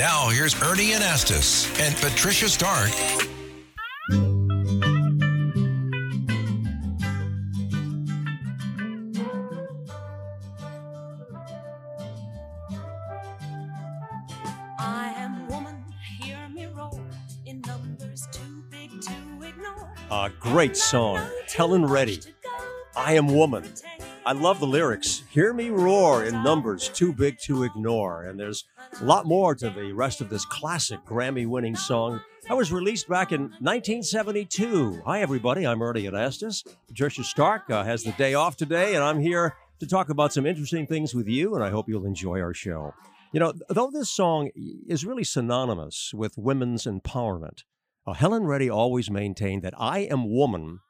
Now, here's Ernie Anastos and Patricia Stark. I am woman, hear me roll in numbers too big to ignore. A great song. Helen Reddy. I am woman. I love the lyrics. Hear me roar in numbers too big to ignore. And there's a lot more to the rest of this classic Grammy winning song. That was released back in 1972. Hi, everybody. I'm Ernie Anastos. Patricia Stark uh, has the day off today, and I'm here to talk about some interesting things with you, and I hope you'll enjoy our show. You know, though this song is really synonymous with women's empowerment, uh, Helen Reddy always maintained that I am woman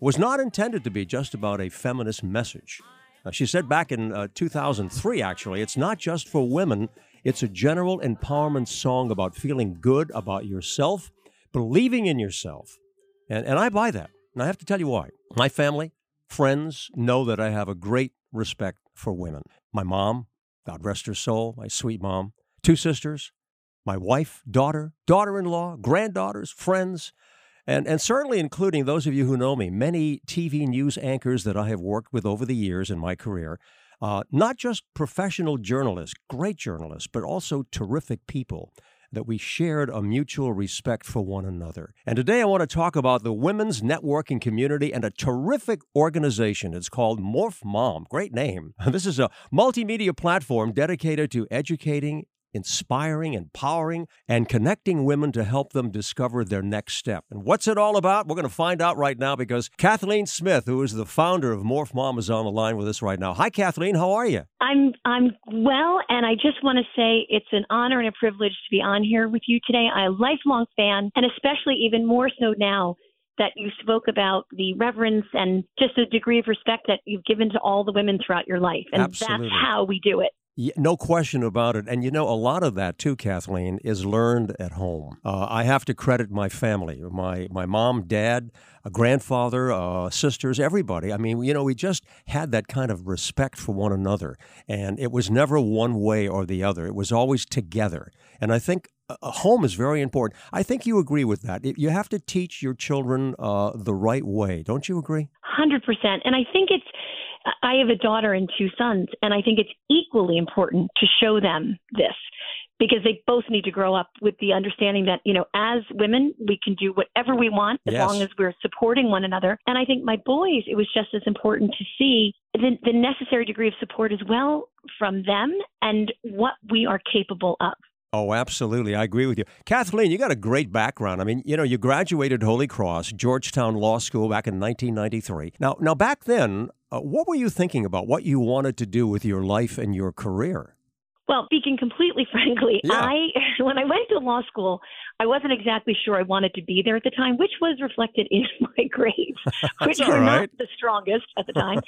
was not intended to be just about a feminist message. Uh, she said back in uh, 2003, actually, it's not just for women, it's a general empowerment song about feeling good about yourself, believing in yourself. And, and I buy that. And I have to tell you why. My family, friends know that I have a great respect for women. My mom, God rest her soul, my sweet mom, two sisters, my wife, daughter, daughter in law, granddaughters, friends, and, and certainly including those of you who know me, many TV news anchors that I have worked with over the years in my career, uh, not just professional journalists, great journalists, but also terrific people that we shared a mutual respect for one another. And today I want to talk about the women's networking community and a terrific organization. It's called Morph Mom. Great name. This is a multimedia platform dedicated to educating inspiring, empowering, and connecting women to help them discover their next step. And what's it all about? We're going to find out right now because Kathleen Smith, who is the founder of Morph Mom, is on the line with us right now. Hi, Kathleen. How are you? I'm I'm well, and I just want to say it's an honor and a privilege to be on here with you today. I'm a lifelong fan, and especially even more so now that you spoke about the reverence and just the degree of respect that you've given to all the women throughout your life. And Absolutely. that's how we do it. Yeah, no question about it. And you know, a lot of that too, Kathleen, is learned at home. Uh, I have to credit my family, my my mom, dad, a grandfather, uh, sisters, everybody. I mean, you know, we just had that kind of respect for one another, and it was never one way or the other. It was always together. And I think a home is very important. I think you agree with that. You have to teach your children uh, the right way. Don't you agree? Hundred percent. And I think it's I have a daughter and two sons, and I think it's equally important to show them this because they both need to grow up with the understanding that, you know, as women, we can do whatever we want as Yes. long as we're supporting one another. And I think my boys, it was just as important to see the, the necessary degree of support as well from them and what we are capable of. Oh, absolutely. I agree with you. Kathleen, you got a great background. I mean, you know, you graduated Holy Cross, Georgetown Law School back in 1993. Now, now back then, uh, what were you thinking about what you wanted to do with your life and your career? Well, speaking completely frankly, Yeah. I when I went to law school, I wasn't exactly sure I wanted to be there at the time, which was reflected in my grades, which were right. not the strongest at the time,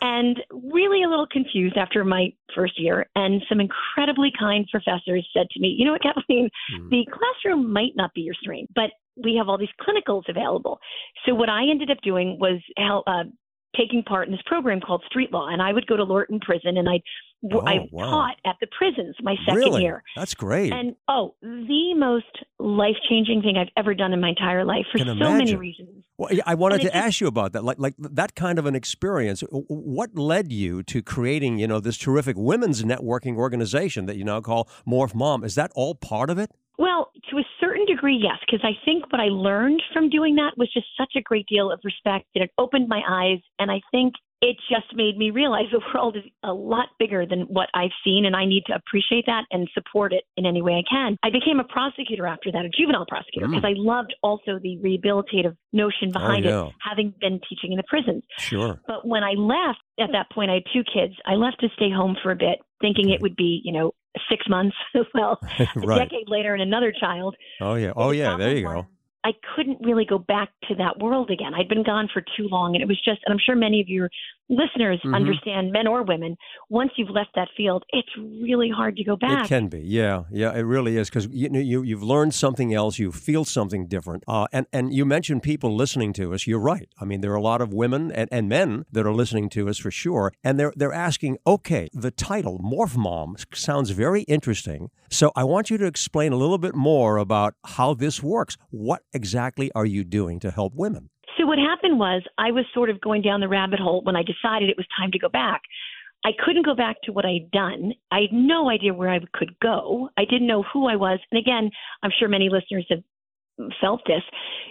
and really a little confused after my first year. And some incredibly kind professors said to me, "You know what, Kathleen, Hmm. the classroom might not be your strength, but we have all these clinicals available." So what I ended up doing was help, uh, taking part in this program called Street Law, and I would go to Lorton Prison, and I Oh, I wow. taught at the prisons my second really? year. That's great. And oh, the most life changing thing I've ever done in my entire life for Can so many reasons. Well, I wanted And to ask you about that, like like that kind of an experience. What led you to creating, you know, this terrific women's networking organization that you now call Morph Mom? Is that all part of it? Well, to a degree, yes, because I think what I learned from doing that was just such a great deal of respect and it opened my eyes. And I think it just made me realize the world is a lot bigger than what I've seen, and I need to appreciate that and support it in any way I can. I became a prosecutor after that, a juvenile prosecutor, mm. because I loved also the rehabilitative notion oh, behind yeah. it, having been teaching in the prisons. Sure. But when I left at that point, I had two kids. I left to stay home for a bit, thinking it would be, you know, six months. well, a decade later, and another child. Oh yeah. Oh yeah. There you go. I couldn't really go back to that world again. I'd been gone for too long, and it was just. And I'm sure many of your listeners Mhm. understand, men or women. Once you've left that field, it's really hard to go back. It can be, yeah, yeah, it really is because you you you've learned something else, you feel something different, uh, and and you mentioned people listening to us. You're right. I mean, there are a lot of women and, and men that are listening to us for sure, and they're they're asking, okay, the title Morph Mom sounds very interesting. So I want you to explain a little bit more about how this works. What exactly are you doing to help women? So what happened was I was sort of going down the rabbit hole when I decided it was time to go back. I couldn't go back to what I'd done. I had no idea where I could go. I didn't know who I was. And again, I'm sure many listeners have felt this.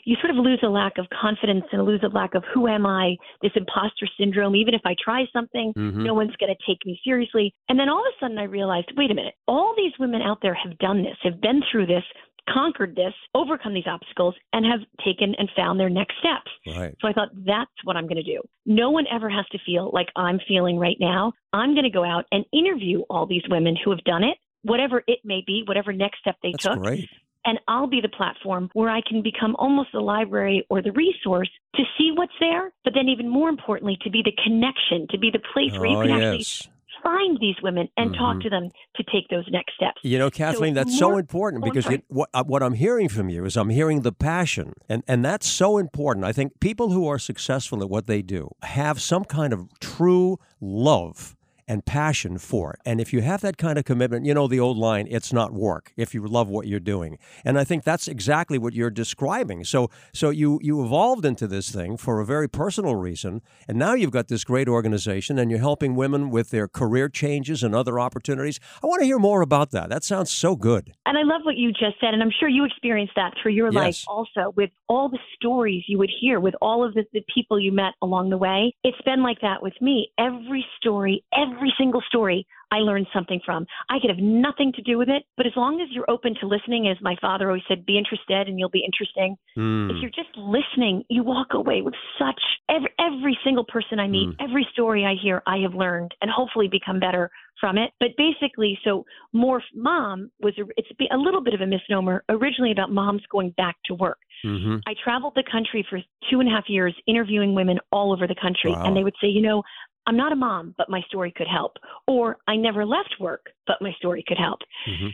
You sort of lose a lack of confidence and lose a lack of who am I, this imposter syndrome. Even if I try something, Mhm. no one's going to take me seriously. And then all of a sudden I realized, wait a minute, all these women out there have done this, have been through this, conquered this, overcome these obstacles, and have taken and found their next steps. Right. So I thought that's what I'm going to do. No one ever has to feel like I'm feeling right now. I'm going to go out and interview all these women who have done it, whatever it may be, whatever next step they That's took. great. And I'll be the platform where I can become almost the library or the resource to see what's there, but then even more importantly, to be the connection, to be the place where you Oh can actually yes. Find these women and talk Mhm. to them to take those next steps. You know, Kathleen, that's so important Oh, because sorry. it, what uh, what I'm hearing from you is I'm hearing the passion, and and that's so important. I think people who are successful at what they do have some kind of true love and passion for it. And if you have that kind of commitment, you know the old line, it's not work if you love what you're doing. And I think that's exactly what you're describing. So so you you evolved into this thing for a very personal reason, and now you've got this great organization and you're helping women with their career changes and other opportunities. I want to hear more about that. That sounds so good. And I love what you just said, and I'm sure you experienced that through your life also with all the stories you would hear, with all of the, the people you met along the way. It's been like that with me. Every story, every single story, I learned something from. I could have nothing to do with it, but as long as you're open to listening, as my father always said, be interested and you'll be interesting. Hmm. If you're just listening, you walk away with such every every single person I meet, every story I hear, I have learned and hopefully become better from it. But basically, so Morph Mom was a, it's a little bit of a misnomer. Originally about moms going back to work. hmm I traveled the country for two and a half years interviewing women all over the country, Wow. and they would say, you know. I'm not a mom, but my story could help. Or I never left work, but my story could help. hmm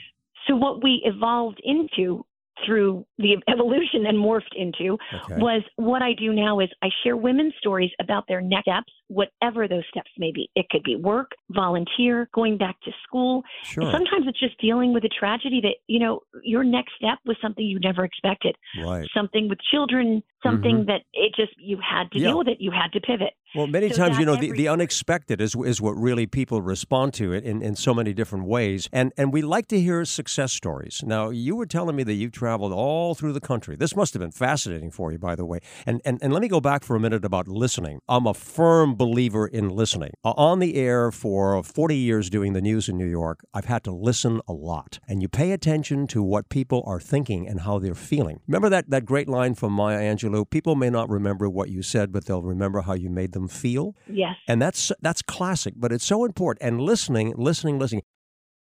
So what we evolved into through the evolution and morphed into Okay. was what I do now is I share women's stories about their next steps, whatever those steps may be. It could be work, volunteer, going back to school. Sure. And sometimes it's just dealing with a tragedy that, you know, your next step was something you never expected. Right. Something with children, something mm-hmm. that it just you had to Yeah. deal with it. You had to pivot. Well, many So times, you know, the, the unexpected is is what really people respond to it in, in so many different ways. And and we like to hear success stories. Now, you were telling me that you've traveled all through the country. This must have been fascinating for you, by the way. And and, and let me go back for a minute about listening. I'm a firm believer in listening. Uh, On the air for 40 years doing the news in New York, I've had to listen a lot. And you pay attention to what people are thinking and how they're feeling. Remember that, that great line from Maya Angelou? People may not remember what you said, but they'll remember how you made them feel. Yes. And that's that's classic, but it's so important. And listening, listening, listening.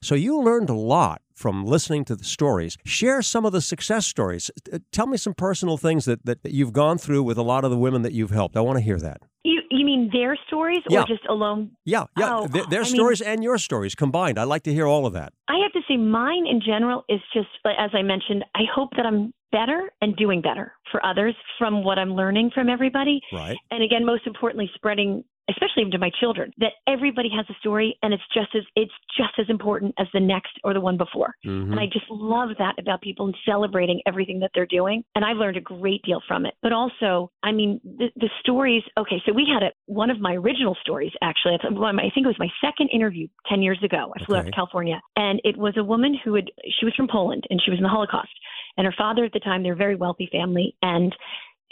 So you learned a lot from listening to the stories. Share some of the success stories. Uh, Tell me some personal things that, that, that you've gone through with a lot of the women that you've helped. I want to hear that. You you mean their stories or Yeah. just alone? Yeah, yeah. Oh, their their I mean- stories and your stories combined. I'd like to hear all of that. I have to say, mine in general is just, as I mentioned, I hope that I'm better and doing better for others from what I'm learning from everybody. Right. And again, most importantly, spreading, especially even to my children, that everybody has a story and it's just as it's just as important as the next or the one before. Mhm. And I just love that about people and celebrating everything that they're doing. And I've learned a great deal from it. But also, I mean, the, the stories. Okay, so we had a, one of my original stories actually. One I think it was my second interview ten years ago. I flew out to California, and it was a woman who had. She was from Poland, and she was in the Holocaust. And her father at the time, they're a very wealthy family, and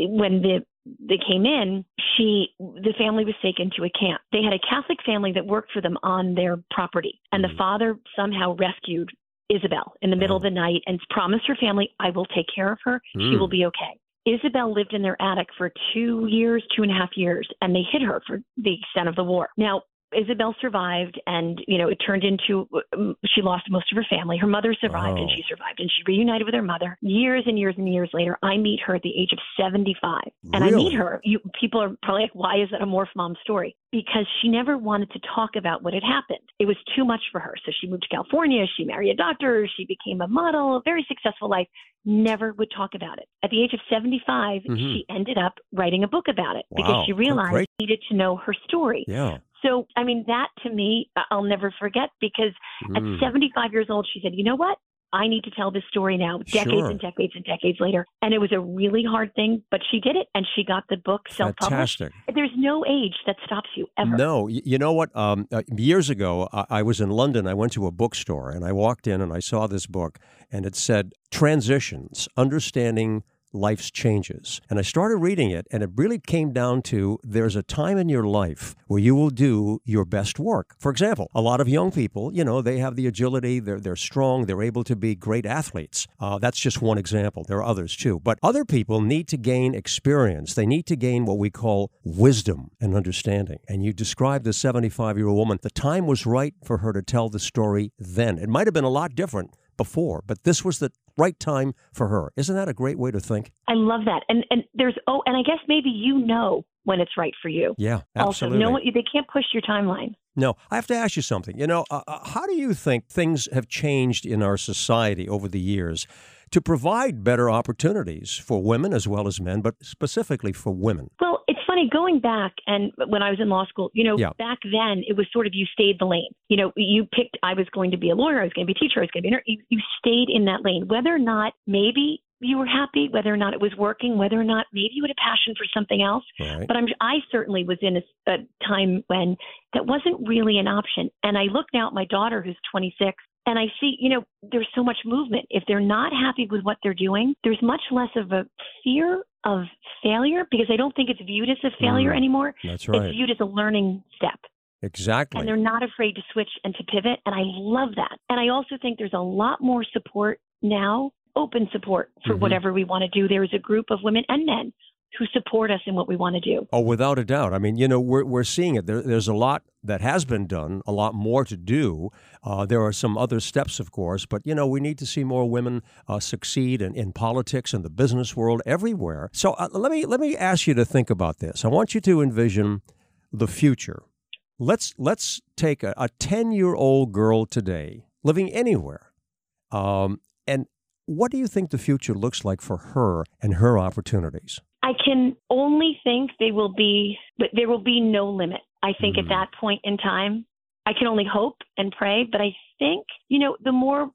when the they came in, she the family was taken to a camp. They had a Catholic family that worked for them on their property, and the father somehow rescued Isabel in the middle of the night and promised her family, "I will take care of her. She Mm. will be okay." Isabel lived in their attic for two years, two and a half years, and they hid her for the extent of the war. Now, Isabel survived, and you know it turned into um, she lost most of her family. Her mother survived, and Oh. she survived, and she reunited with her mother. Years and years and years later, I meet her at the age of seventy-five, and I meet her. You, people are probably like, "Why is that a morph mom story?" Because she never wanted to talk about what had happened. It was too much for her, so she moved to California. She married a doctor. She became a model. A very successful life. Never would talk about it. At the age of 75, Mhm. she ended up writing a book about it Wow. because she Oh, realized she needed to know her story. Yeah. So, I mean, that to me, I'll never forget because Mm. at 75 years old, she said, you know what? I need to tell this story now, decades Sure. and decades and decades later. And it was a really hard thing, but she did it and she got the book self published. Fantastic. There's no age that stops you ever. No, you know what? Um, uh, years ago, I, I was in London. I went to a bookstore and I walked in and I saw this book and it said Transitions Understanding Life's Changes. And I started reading it and it really came down to there's a time in your life where you will do your best work. For example, a lot of young people, you know, they have the agility, they're, they're strong, they're able to be great athletes. Uh, that's just one example. There are others too. But other people need to gain experience. They need to gain what we call wisdom and understanding. And you described the 75 year old woman. The time was right for her to tell the story then. It might have been a lot different before, but this was the right time for her. Isn't that a great way to think? I love that. And and there's oh, and I guess maybe you know when it's right for you. Yeah, Also, absolutely. no one they can't push your timeline. No, I have to ask you something. You know, uh, uh, how do you think things have changed in our society over the years to provide better opportunities for women as well as men, but specifically for women? Well, it's funny going back and when I was in law school, you know, Yeah. back then it was sort of you stayed the lane. You know, you picked I was going to be a lawyer, I was going to be a teacher, I was going to be an, you, you stayed in that lane. Whether or not maybe you were happy, whether or not it was working, whether or not maybe you had a passion for something else. Right. But I'm I certainly was in a, a time when that wasn't really an option. And I look now at my daughter who's 26 and I see, you know, there's so much movement. If they're not happy with what they're doing, there's much less of a fear of failure because I don't think it's viewed as a failure Mm, anymore. That's right. It's viewed as a learning step. Exactly. And they're not afraid to switch and to pivot. And I love that. And I also think there's a lot more support now, open support for Mhm. whatever we want to do. There is a group of women and men who support us in what we want to do. Oh, without a doubt. I mean, you know, we're, we're seeing it. There, there's a lot that has been done, a lot more to do. Uh, there are some other steps, of course, but, you know, we need to see more women uh, succeed in, in politics and the business world everywhere. So uh, let, me, let me ask you to think about this. I want you to envision the future. Let's, let's take a 10 year old girl today living anywhere. Um, and what do you think the future looks like for her and her opportunities? I can only think they will be, but there will be no limit. I think Mm. at that point in time, I can only hope and pray. But I think, you know, the more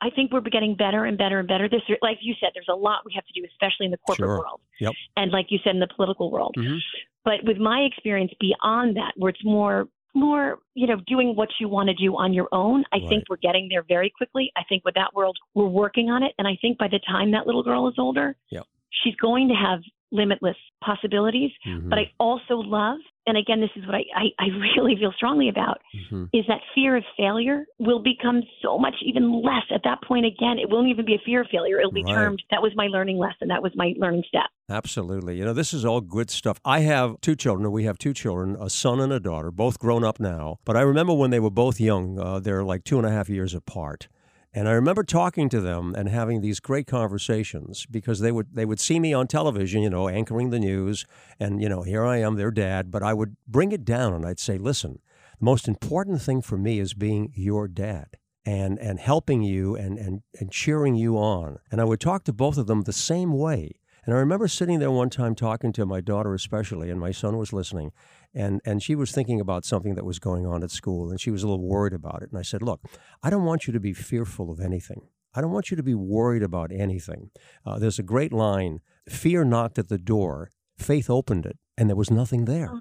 I think we're getting better and better and better. This, like you said, there's a lot we have to do, especially in the corporate Sure. world, Yep. and like you said, in the political world. Mhm. But with my experience beyond that, where it's more more, you know, doing what you want to do on your own. I Right. think we're getting there very quickly. I think with that world, we're working on it. And I think by the time that little girl is older, Yep. she's going to have limitless possibilities. Mhm. But I also love, and again, this is what I, I, I really feel strongly about, Mhm. is that fear of failure will become so much even less at that point. Again, it won't even be a fear of failure. It'll be Right. termed, that was my learning lesson. That was my learning step. Absolutely. You know, this is all good stuff. I have two children. We have two children, a son and a daughter, both grown up now. But I remember when they were both young, uh, they're like two and a half years apart. And I remember talking to them and having these great conversations because they would they would see me on television, you know, anchoring the news, and you know, here I am, their dad. But I would bring it down and I'd say, listen, the most important thing for me is being your dad and and helping you and and and cheering you on. And I would talk to both of them the same way. And I remember sitting there one time talking to my daughter especially, and my son was listening, and and she was thinking about something that was going on at school, and she was a little worried about it. And I said, "Look, I don't want you to be fearful of anything. I don't want you to be worried about anything. Uh, there's a great line: Fear knocked at the door, faith opened it, and there was nothing there."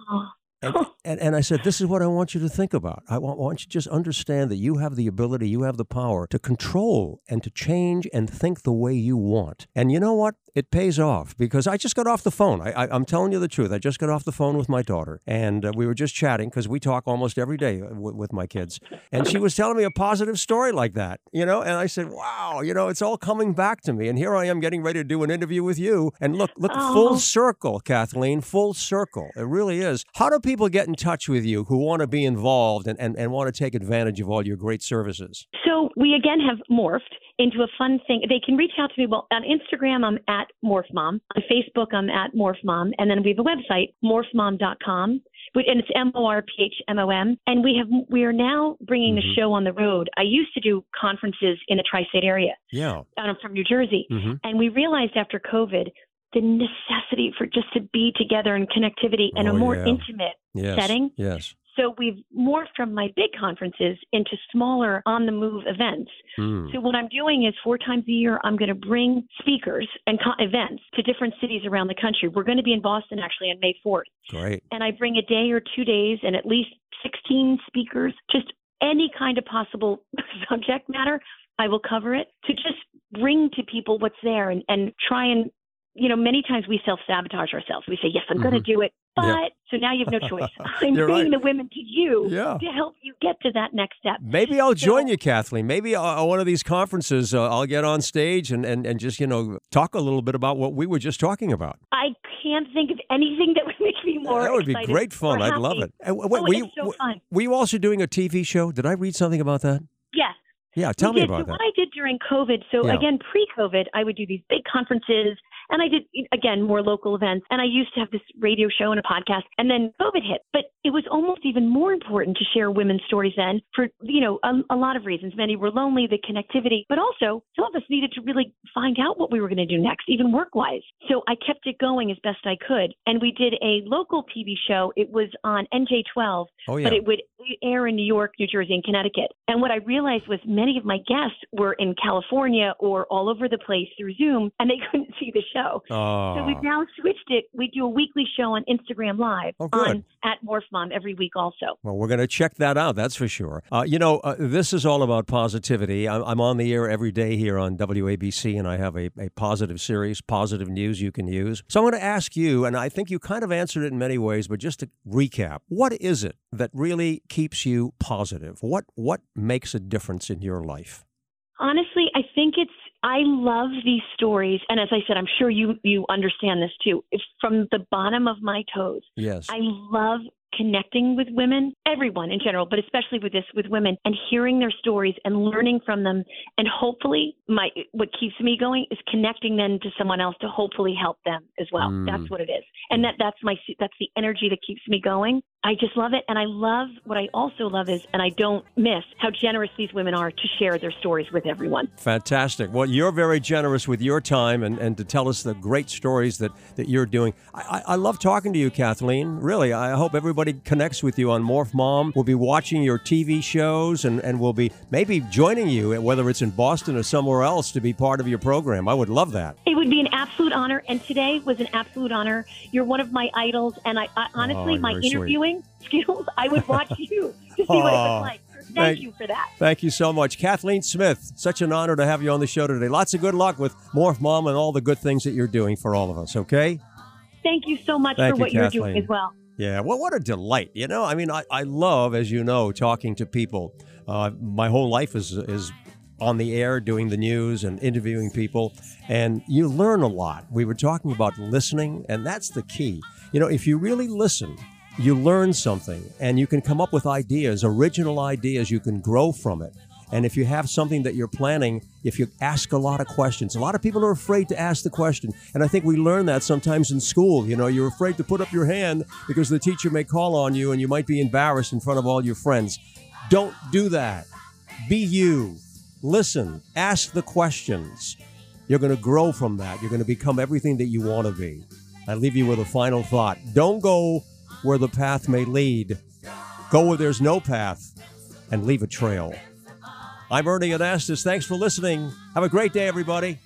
And, and, and I said, This is what I want you to think about. I want, want you to just understand that you have the ability, you have the power to control and to change and think the way you want. And you know what? It pays off because I just got off the phone. I, I, I'm telling you the truth. I just got off the phone with my daughter and uh, we were just chatting because we talk almost every day with, with my kids. And she was telling me a positive story like that, you know? And I said, Wow, you know, it's all coming back to me. And here I am getting ready to do an interview with you. And look, look, full Oh. circle, Kathleen, full circle. It really is. How do people get in touch with you who want to be involved and, and, and want to take advantage of all your great services? So we again have morphed into a fun thing. They can reach out to me. Well, on Instagram, I'm at MorphMom. On Facebook, I'm at MorphMom. And then we have a website, morphmom.com. And it's M O R P H M O M. And we have we are now bringing the show on the road. I used to do conferences in the tri-state area. Yeah. I'm from New Jersey, Mhm. and we realized after COVID the necessity for just to be together and connectivity in Oh, a more yeah. intimate Yes. setting. Yes. So we've morphed from my big conferences into smaller on the move events. Mm. So what I'm doing is four times a year, I'm going to bring speakers and co- events to different cities around the country. We're going to be in Boston actually on May 4th. Great. And I bring a day or two days and at least 16 speakers, just any kind of possible subject matter. I will cover it to just bring to people what's there and, and try and, you know, many times we self sabotage ourselves. We say, yes, I'm going to do it. But Mm-hmm. Yeah. so now you have no choice. I'm bringing right. the women to you Yeah. to help you get to that next step. Maybe I'll join you, Kathleen. Maybe uh, one of these conferences, uh, I'll get on stage and, and, and just, you know, talk a little bit about what we were just talking about. I can't think of anything that would make me more that would be great fun. I'd love it. Uh, wait, Oh, were, you, so were- fun. were you also doing a TV show? Did I read something about that? Yeah, tell we me did. about so that. What I did during COVID, so Yeah. again, pre-COVID, I would do these big conferences, and I did again more local events, and I used to have this radio show and a podcast, and then COVID hit. But it was almost even more important to share women's stories then, for you know a, a lot of reasons. Many were lonely, the connectivity, but also some of us needed to really find out what we were going to do next, even work-wise. So I kept it going as best I could, and we did a local TV show. It was on NJ12 Oh, yeah. but it would air in New York, New Jersey, and Connecticut. And what I realized was many of my guests were in California or all over the place through Zoom, and they couldn't see the show. Oh. So we've now switched it. We do a weekly show on Instagram Live Oh, on at Morph Mom every week also. Well, we're going to check that out. That's for sure. Uh, you know, uh, this is all about positivity. I'm, I'm on the air every day here on WABC, and I have a, a positive series, positive news you can use. So I'm going to ask you, and I think you kind of answered it in many ways, but just to recap, what is it that really keeps you positive? What what makes a difference in your life? Honestly, I think it's I love these stories, and as I said, I'm sure you you understand this too. It's from the bottom of my toes. Yes. I love connecting with women, everyone in general, but especially with this with women and hearing their stories and learning from them and hopefully my what keeps me going is connecting them to someone else to hopefully help them as well. Mm. That's what it is. And that that's my that's the energy that keeps me going. I just love it and I love what I also love is and I don't miss how generous these women are to share their stories with everyone. Fantastic. Well, you're very generous with your time and, and to tell us the great stories that, that you're doing. I, I, I love talking to you, Kathleen. Really, I hope everybody connects with you on Morph Mom. We'll be watching your TV shows and, and we'll be maybe joining you, whether it's in Boston or somewhere else, to be part of your program. I would love that. It would be an absolute honor, and today was an absolute honor. You're one of my idols, and I, I honestly, Oh, my very sweet. Cooking skills, I would watch you to see what it was like. Thank, thank- you for that. Thank you so much. Kathleen Smith, such an honor to have you on the show today. Lots of good luck with Morph Mom and all the good things that you're doing for all of us, okay? Thank you so much Thank for you, what you're doing as well. Yeah, well, what a delight. You know, I mean, I, I love, as you know, talking to people. Uh, my whole life is, is on the air doing the news and interviewing people, and you learn a lot. We were talking about listening, and that's the key. You know, if you really listen, you learn something and you can come up with ideas, original ideas, you can grow from it. And if you have something that you're planning, if you ask a lot of questions, a lot of people are afraid to ask the question. And I think we learn that sometimes in school. You know, you're afraid to put up your hand because the teacher may call on you and you might be embarrassed in front of all your friends. Don't do that. Be you. Listen, ask the questions. You're going to grow from that. You're going to become everything that you want to be. I leave you with a final thought. Don't go where the path may lead, go where there's no path and leave a trail. I'm Ernie Anastos. Thanks for listening. Have a great day, everybody.